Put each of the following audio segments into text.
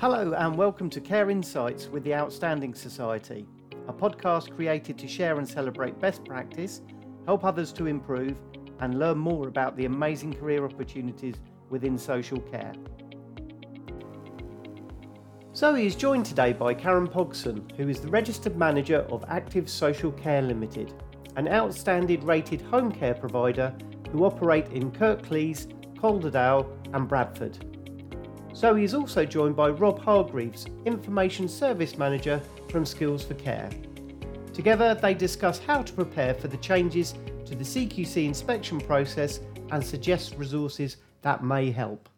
Hello, and welcome to Care Insights with the Outstanding Society, a podcast created to share and celebrate best practice, help others to improve, and learn more about the amazing career opportunities within social care. Zoe is joined today by Karen Pogson, who is the Registered Manager of Active Social Care Limited, an outstanding rated home care provider who operate in Kirklees, Calderdale, and Bradford. Zoe is also joined by Rob Hargreaves, Information Service Manager from Skills for Care. Together, they discuss how to prepare for the changes to the CQC inspection process and suggest resources that may help.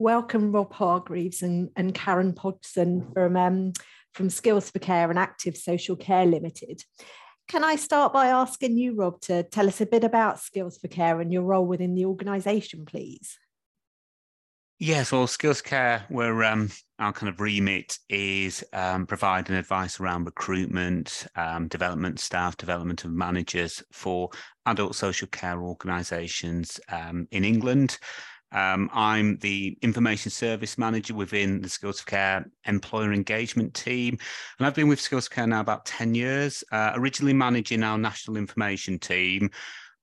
Welcome, Rob Hargreaves and, and Karen Pogson from, um, from Skills for Care and Active Social Care Limited. Can I start by asking you, Rob, to tell us a bit about Skills for Care and your role within the organisation, please? Yes, well, Skills Care, where um, our kind of remit is um, providing advice around recruitment, um, development staff, development of managers for adult social care organisations um, in England. Um, I'm the information service manager within the Skills Care employer engagement team. And I've been with Skills Care now about 10 years, uh, originally managing our national information team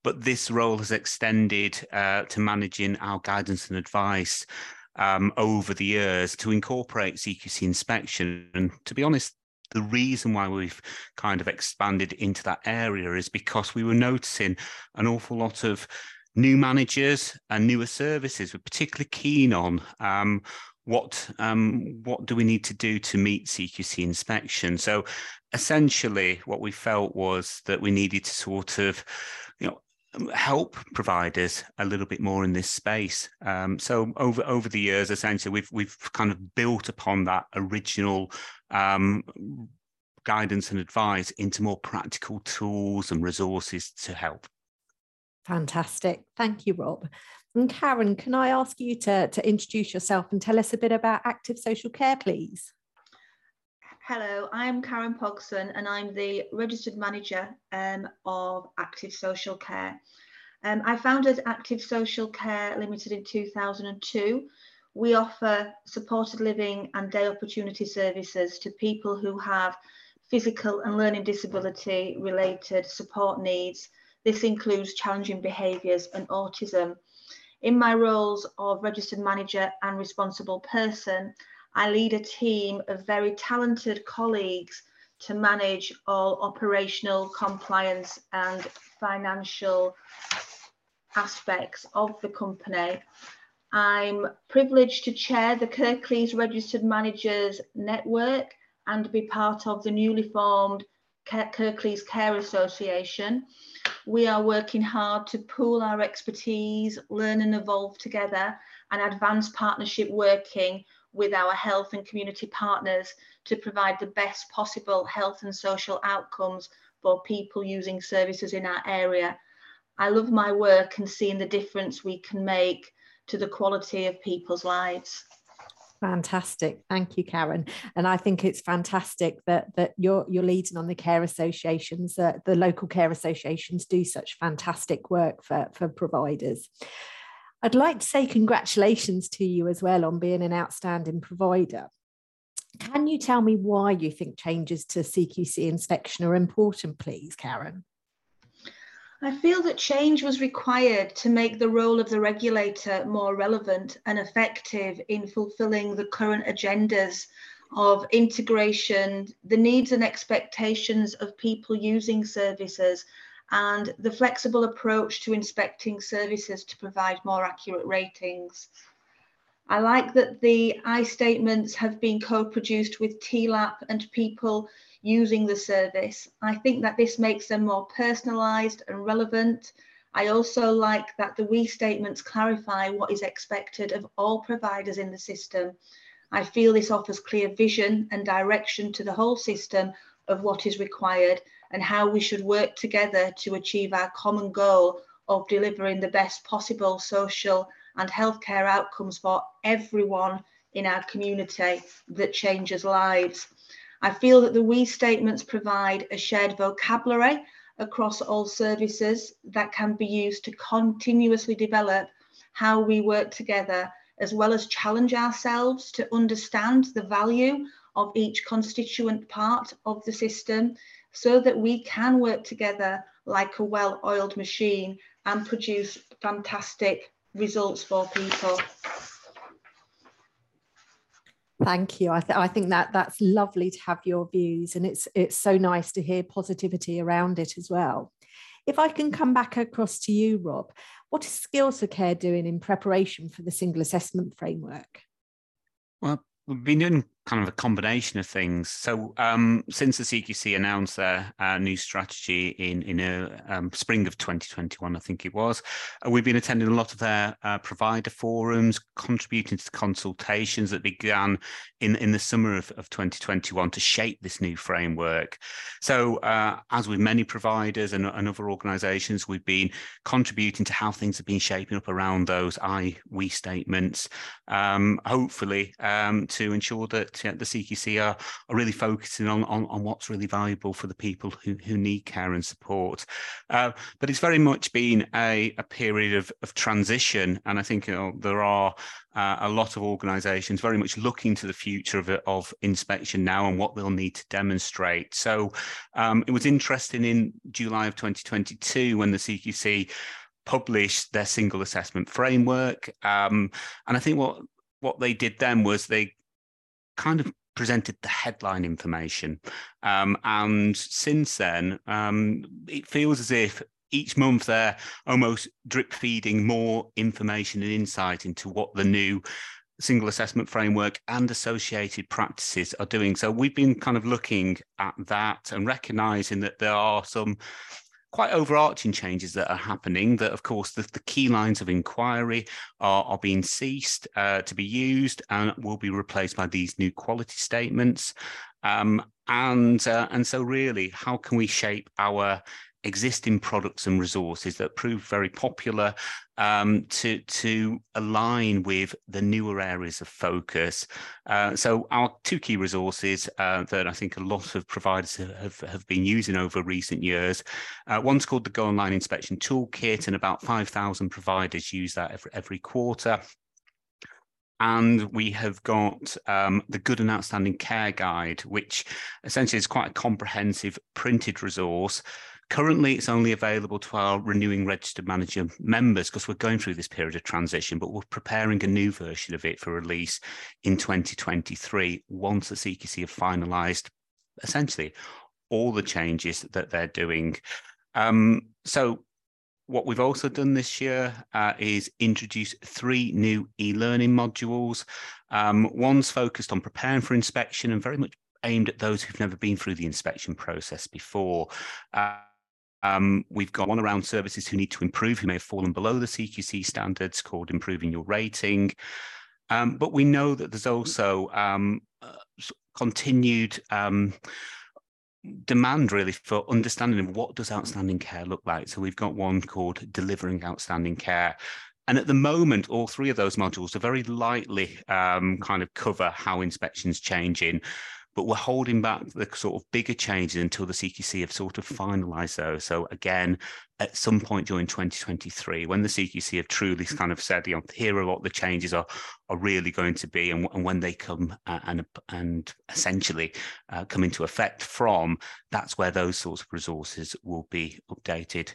but this role has extended uh, to managing our guidance and advice um, over the years to incorporate CQC inspection. And to be honest, the reason why we've kind of expanded into that area is because we were noticing an awful lot of new managers and newer services were particularly keen on um, what um, what do we need to do to meet CQC inspection. So essentially, what we felt was that we needed to sort of you know help providers a little bit more in this space. Um, so over over the years, essentially, we've we've kind of built upon that original um, guidance and advice into more practical tools and resources to help. Fantastic, thank you, Rob. And Karen, can I ask you to, to introduce yourself and tell us a bit about active social care, please? Hello, I'm Karen Pogson and I'm the registered manager um, of Active Social Care. Um, I founded Active Social Care Limited in 2002. We offer supported living and day opportunity services to people who have physical and learning disability related support needs. This includes challenging behaviours and autism. In my roles of registered manager and responsible person, I lead a team of very talented colleagues to manage all operational compliance and financial aspects of the company. I'm privileged to chair the Kirklees Registered Managers Network and be part of the newly formed Kirklees Care Association. We are working hard to pool our expertise, learn and evolve together, and advance partnership working with our health and community partners to provide the best possible health and social outcomes for people using services in our area. I love my work and seeing the difference we can make to the quality of people's lives. Fantastic. Thank you, Karen. And I think it's fantastic that that you're you're leading on the care associations, uh, the local care associations do such fantastic work for, for providers. I'd like to say congratulations to you as well on being an outstanding provider. Can you tell me why you think changes to CQC inspection are important, please, Karen? I feel that change was required to make the role of the regulator more relevant and effective in fulfilling the current agendas of integration, the needs and expectations of people using services, and the flexible approach to inspecting services to provide more accurate ratings. I like that the I statements have been co-produced with TLAP and people using the service. I think that this makes them more personalised and relevant. I also like that the we statements clarify what is expected of all providers in the system. I feel this offers clear vision and direction to the whole system of what is required and how we should work together to achieve our common goal of delivering the best possible social and healthcare outcomes for everyone in our community that changes lives. I feel that the we statements provide a shared vocabulary across all services that can be used to continuously develop how we work together as well as challenge ourselves to understand the value of each constituent part of the system so that we can work together like a well-oiled machine and produce fantastic results for people. Thank you. I, th- I think that that's lovely to have your views, and it's it's so nice to hear positivity around it as well. If I can come back across to you, Rob, what is Skills for Care doing in preparation for the single assessment framework? Well, we've been doing kind of a combination of things. So um, since the CQC announced their uh, new strategy in in a, um, spring of 2021, I think it was, uh, we've been attending a lot of their uh, provider forums, contributing to consultations that began in in the summer of, of 2021 to shape this new framework. So uh, as with many providers and, and other organisations, we've been contributing to how things have been shaping up around those I we statements, um, hopefully um, to ensure that the CQC are, are really focusing on, on, on what's really valuable for the people who, who need care and support. Uh, but it's very much been a, a period of, of transition. And I think you know, there are uh, a lot of organisations very much looking to the future of, of inspection now and what they'll need to demonstrate. So um, it was interesting in July of 2022 when the CQC published their single assessment framework. Um, and I think what what they did then was they kind of presented the headline information. Um, and since then, um, it feels as if each month they're almost drip feeding more information and insight into what the new single assessment framework and associated practices are doing. So we've been kind of looking at that and recognizing that there are some quite overarching changes that are happening that of course the, the key lines of inquiry are, are being ceased uh, to be used and will be replaced by these new quality statements. Um, and uh, and so really how can we shape our existing products and resources that prove very popular um, to to align with the newer areas of focus. Uh, so our two key resources uh, that I think a lot of providers have, have been using over recent years. Uh, one's called the Go Online Inspection Toolkit, and about 5,000 providers use that every, every quarter. And we have got um, the Good and Outstanding Care Guide, which essentially is quite a comprehensive printed resource Currently, it's only available to our renewing registered manager members because we're going through this period of transition, but we're preparing a new version of it for release in 2023 once the CQC have finalised essentially all the changes that they're doing. Um, so what we've also done this year uh, is introduce three new e-learning modules. Um, one's focused on preparing for inspection and very much aimed at those who've never been through the inspection process before. Uh, um, we've got one around services who need to improve, who may have fallen below the CQC standards, called Improving Your Rating. Um, but we know that there's also um, uh, continued um, demand really for understanding of what does outstanding care look like. So we've got one called Delivering Outstanding Care. And at the moment, all three of those modules are very lightly um, kind of cover how inspections changing but we're holding back the sort of bigger changes until the CQC have sort of finalised those. So again, at some point during 2023, when the CQC have truly kind of said, you know, here are what the changes are are really going to be, and, and when they come uh, and and essentially uh, come into effect from, that's where those sorts of resources will be updated.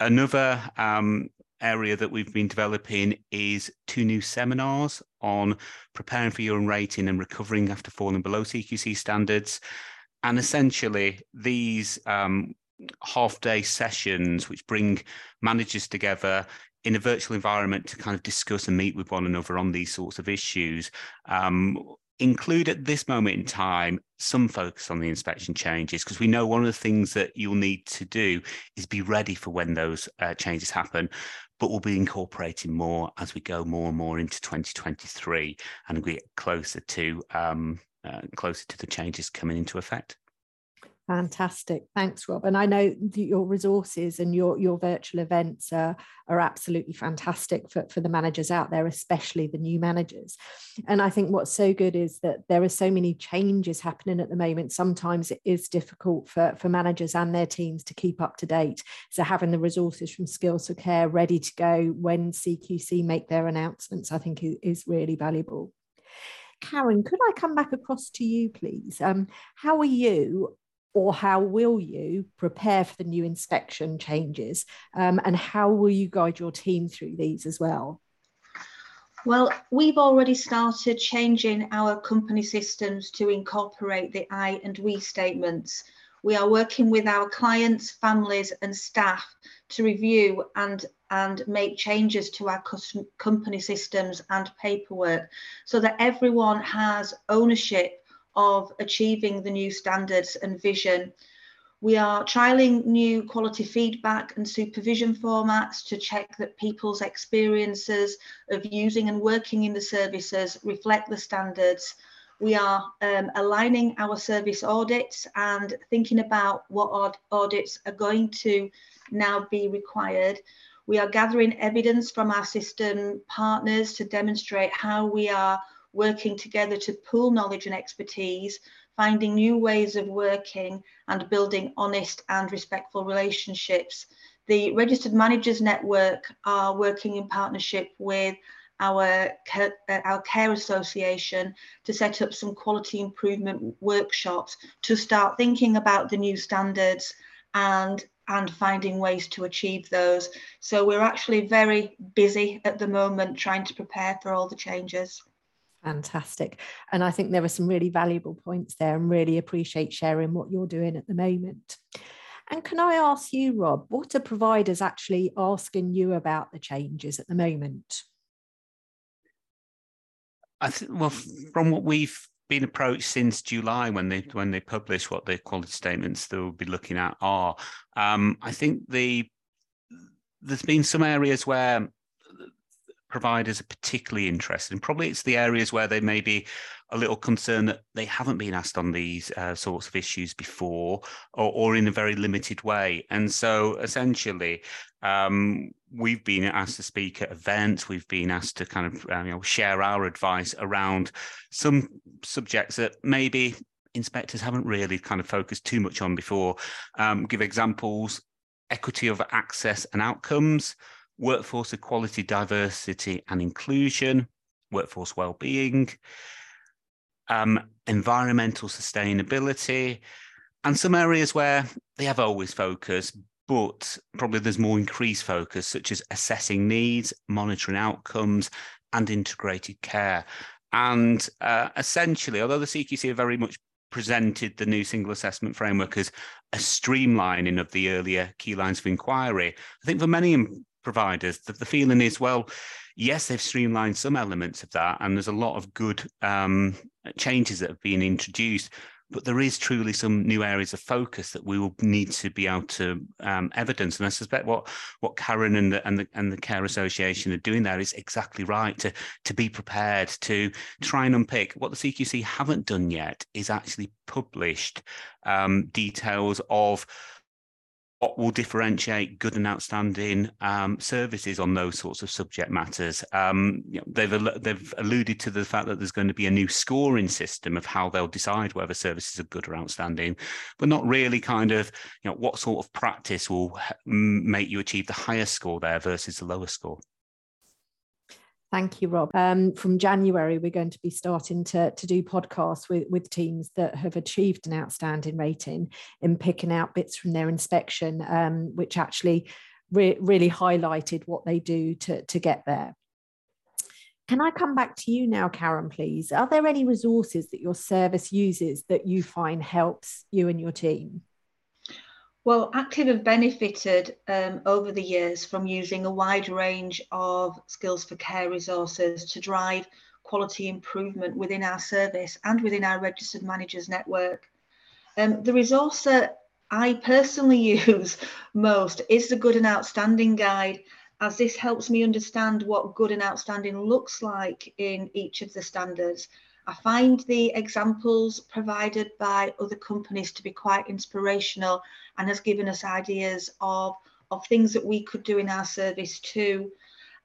Another um, area that we've been developing is two new seminars on preparing for your own rating and recovering after falling below CQC standards. And essentially, these um, half day sessions, which bring managers together in a virtual environment to kind of discuss and meet with one another on these sorts of issues, um, include at this moment in time some focus on the inspection changes because we know one of the things that you'll need to do is be ready for when those uh, changes happen but we'll be incorporating more as we go more and more into 2023 and we get closer to um, uh, closer to the changes coming into effect. Fantastic. Thanks, Rob. And I know your resources and your, your virtual events are, are absolutely fantastic for, for the managers out there, especially the new managers. And I think what's so good is that there are so many changes happening at the moment. Sometimes it is difficult for, for managers and their teams to keep up to date. So having the resources from Skills for Care ready to go when CQC make their announcements, I think is, really valuable. Karen, could I come back across to you, please? Um, how are you or how will you prepare for the new inspection changes? Um, and how will you guide your team through these as well? Well we've already started changing our company systems to incorporate the i and we statements. We are working with our clients families and staff to review and and make changes to our company systems and paperwork so that everyone has ownership of achieving the new standards and vision. We are trialling new quality feedback and supervision formats to check that people's experiences of using and working in the services reflect the standards. We are um, aligning our service audits and thinking about what audits are going to now be required. We are gathering evidence from our system partners to demonstrate how we are working together to pool knowledge and expertise, finding new ways of working and building honest and respectful relationships. The Registered Managers Network are working in partnership with our, uh, our care association to set up some quality improvement workshops to start thinking about the new standards and and finding ways to achieve those. So we're actually very busy at the moment trying to prepare for all the changes. Fantastic. And I think there are some really valuable points there and really appreciate sharing what you're doing at the moment. And can I ask you, Rob, what are providers actually asking you about the changes at the moment? I think, well, from what we've been approached since July when they when they publish what the quality statements they'll be looking at are, um, I think the there's been some areas where providers are particularly interested in. Probably it's the areas where they may be a little concerned that they haven't been asked on these uh, sorts of issues before or, or, in a very limited way. And so essentially, um, we've been asked to speak at events, we've been asked to kind of uh, you know, share our advice around some subjects that maybe inspectors haven't really kind of focused too much on before. Um, give examples equity of access and outcomes workforce equality, diversity and inclusion, workforce well-being, um, environmental sustainability, and some areas where they have always focused, but probably there's more increased focus, such as assessing needs, monitoring outcomes, and integrated care. And uh, essentially, although the CQC are very much presented the new single assessment framework as a streamlining of the earlier key lines of inquiry, I think for many providers, the, the feeling is, well, yes, they've streamlined some elements of that, and there's a lot of good um, changes that have been introduced. But there is truly some new areas of focus that we will need to be able to um, evidence, and I suspect what what Karen and the, and the and the Care Association are doing there is exactly right to to be prepared to try and unpick what the CQC haven't done yet is actually published um, details of what will differentiate good and outstanding um, services on those sorts of subject matters. Um, you know, they've they've alluded to the fact that there's going to be a new scoring system of how they'll decide whether services are good or outstanding, but not really kind of you know what sort of practice will make you achieve the highest score there versus the lowest score. Thank you, Rob. Um, from January, we're going to be starting to, to do podcasts with, with teams that have achieved an outstanding rating in picking out bits from their inspection, um, which actually re- really highlighted what they do to, to get there. Can I come back to you now, Karen, please? Are there any resources that your service uses that you find helps you and your team? Well, Active have benefited um, over the years from using a wide range of skills for care resources to drive quality improvement within our service and within our registered managers network. Um, the resource that I personally use most is the Good and Outstanding Guide, as this helps me understand what good and outstanding looks like in each of the standards I find the examples provided by other companies to be quite inspirational and has given us ideas of, of things that we could do in our service too.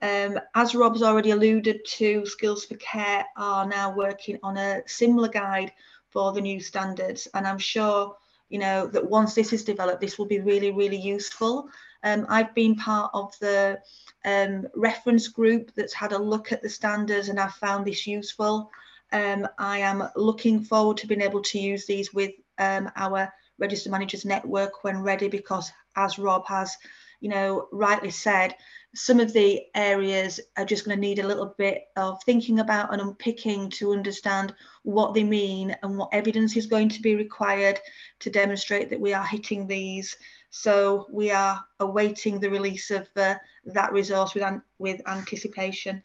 Um, as Rob's already alluded to, Skills for Care are now working on a similar guide for the new standards. And I'm sure, you know, that once this is developed, this will be really, really useful. Um, I've been part of the um, reference group that's had a look at the standards and I've found this useful. Um, I am looking forward to being able to use these with um, our register managers network when ready because as Rob has, you know, rightly said, some of the areas are just going to need a little bit of thinking about and unpicking to understand what they mean and what evidence is going to be required to demonstrate that we are hitting these. So we are awaiting the release of uh, that resource with, an with anticipation.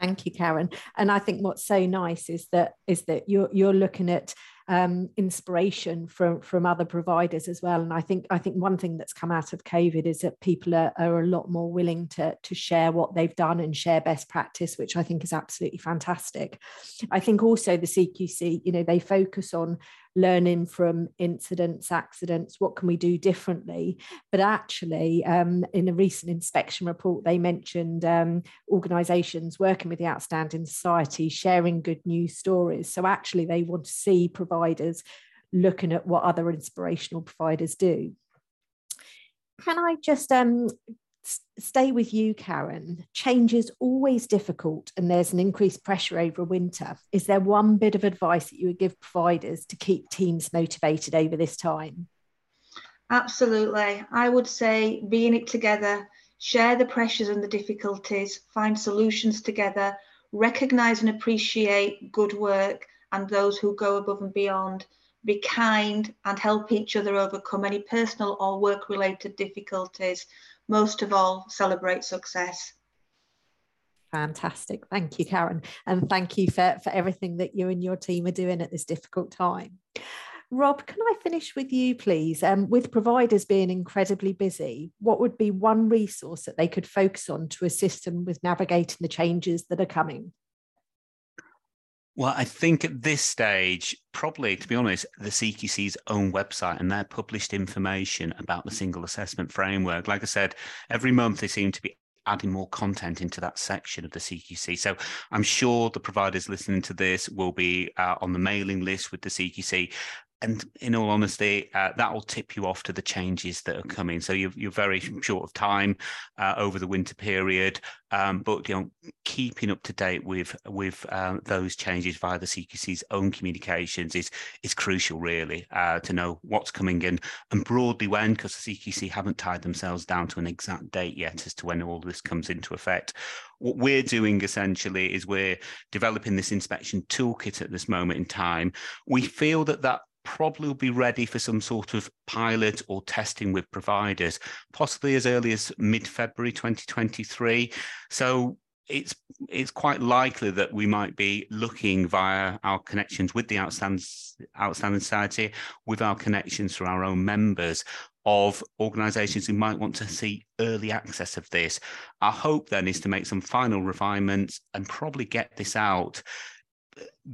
Thank you, Karen. And I think what's so nice is that is that you're you're looking at um, inspiration from from other providers as well. And I think I think one thing that's come out of COVID is that people are, are a lot more willing to to share what they've done and share best practice, which I think is absolutely fantastic. I think also the CQC, you know, they focus on learning from incidents, accidents, what can we do differently? But actually, um, in a recent inspection report, they mentioned um, organisations working with the Outstanding Society, sharing good news stories. So actually, they want to see providers looking at what other inspirational providers do. Can I just um, stay with you, Karen. Change is always difficult and there's an increased pressure over winter. Is there one bit of advice that you would give providers to keep teams motivated over this time? Absolutely. I would say be in it together, share the pressures and the difficulties, find solutions together, recognize and appreciate good work and those who go above and beyond. Be kind and help each other overcome any personal or work related difficulties most of all, celebrate success. Fantastic. Thank you, Karen. And thank you for, for everything that you and your team are doing at this difficult time. Rob, can I finish with you, please? Um, with providers being incredibly busy, what would be one resource that they could focus on to assist them with navigating the changes that are coming? Well, I think at this stage, probably to be honest, the CQC's own website and their published information about the single assessment framework. Like I said, every month they seem to be adding more content into that section of the CQC. So I'm sure the providers listening to this will be uh, on the mailing list with the CQC and in all honesty, uh, that will tip you off to the changes that are coming. So you're, you're very short of time uh, over the winter period, um, but you know, keeping up to date with with um, those changes via the CQC's own communications is is crucial, really, uh, to know what's coming in and broadly when, because the CQC haven't tied themselves down to an exact date yet as to when all this comes into effect what we're doing essentially is we're developing this inspection toolkit at this moment in time. We feel that that probably will be ready for some sort of pilot or testing with providers, possibly as early as mid-February 2023. So it's it's quite likely that we might be looking via our connections with the outstanding outstanding society, with our connections through our own members of organisations who might want to see early access of this. Our hope then is to make some final refinements and probably get this out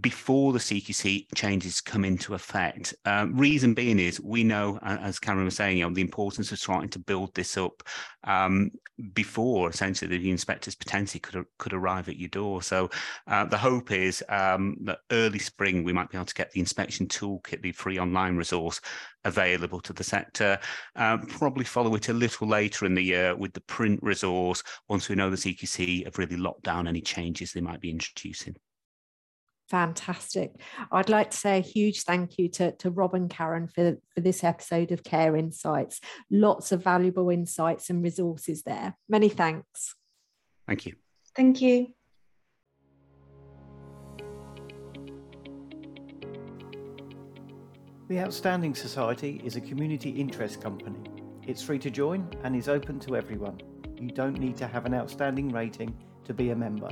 before the CQC changes come into effect. Um, reason being is we know, as Cameron was saying, you know, the importance of trying to build this up um, before essentially the inspectors potentially could could arrive at your door. So uh, the hope is um, that early spring we might be able to get the inspection toolkit, the free online resource, available to the sector. Um, probably follow it a little later in the year with the print resource once we know the CQC have really locked down any changes they might be introducing. Fantastic. I'd like to say a huge thank you to, to Rob and Karen for, for this episode of Care Insights. Lots of valuable insights and resources there. Many thanks. Thank you. Thank you. The Outstanding Society is a community interest company. It's free to join and is open to everyone. You don't need to have an outstanding rating to be a member.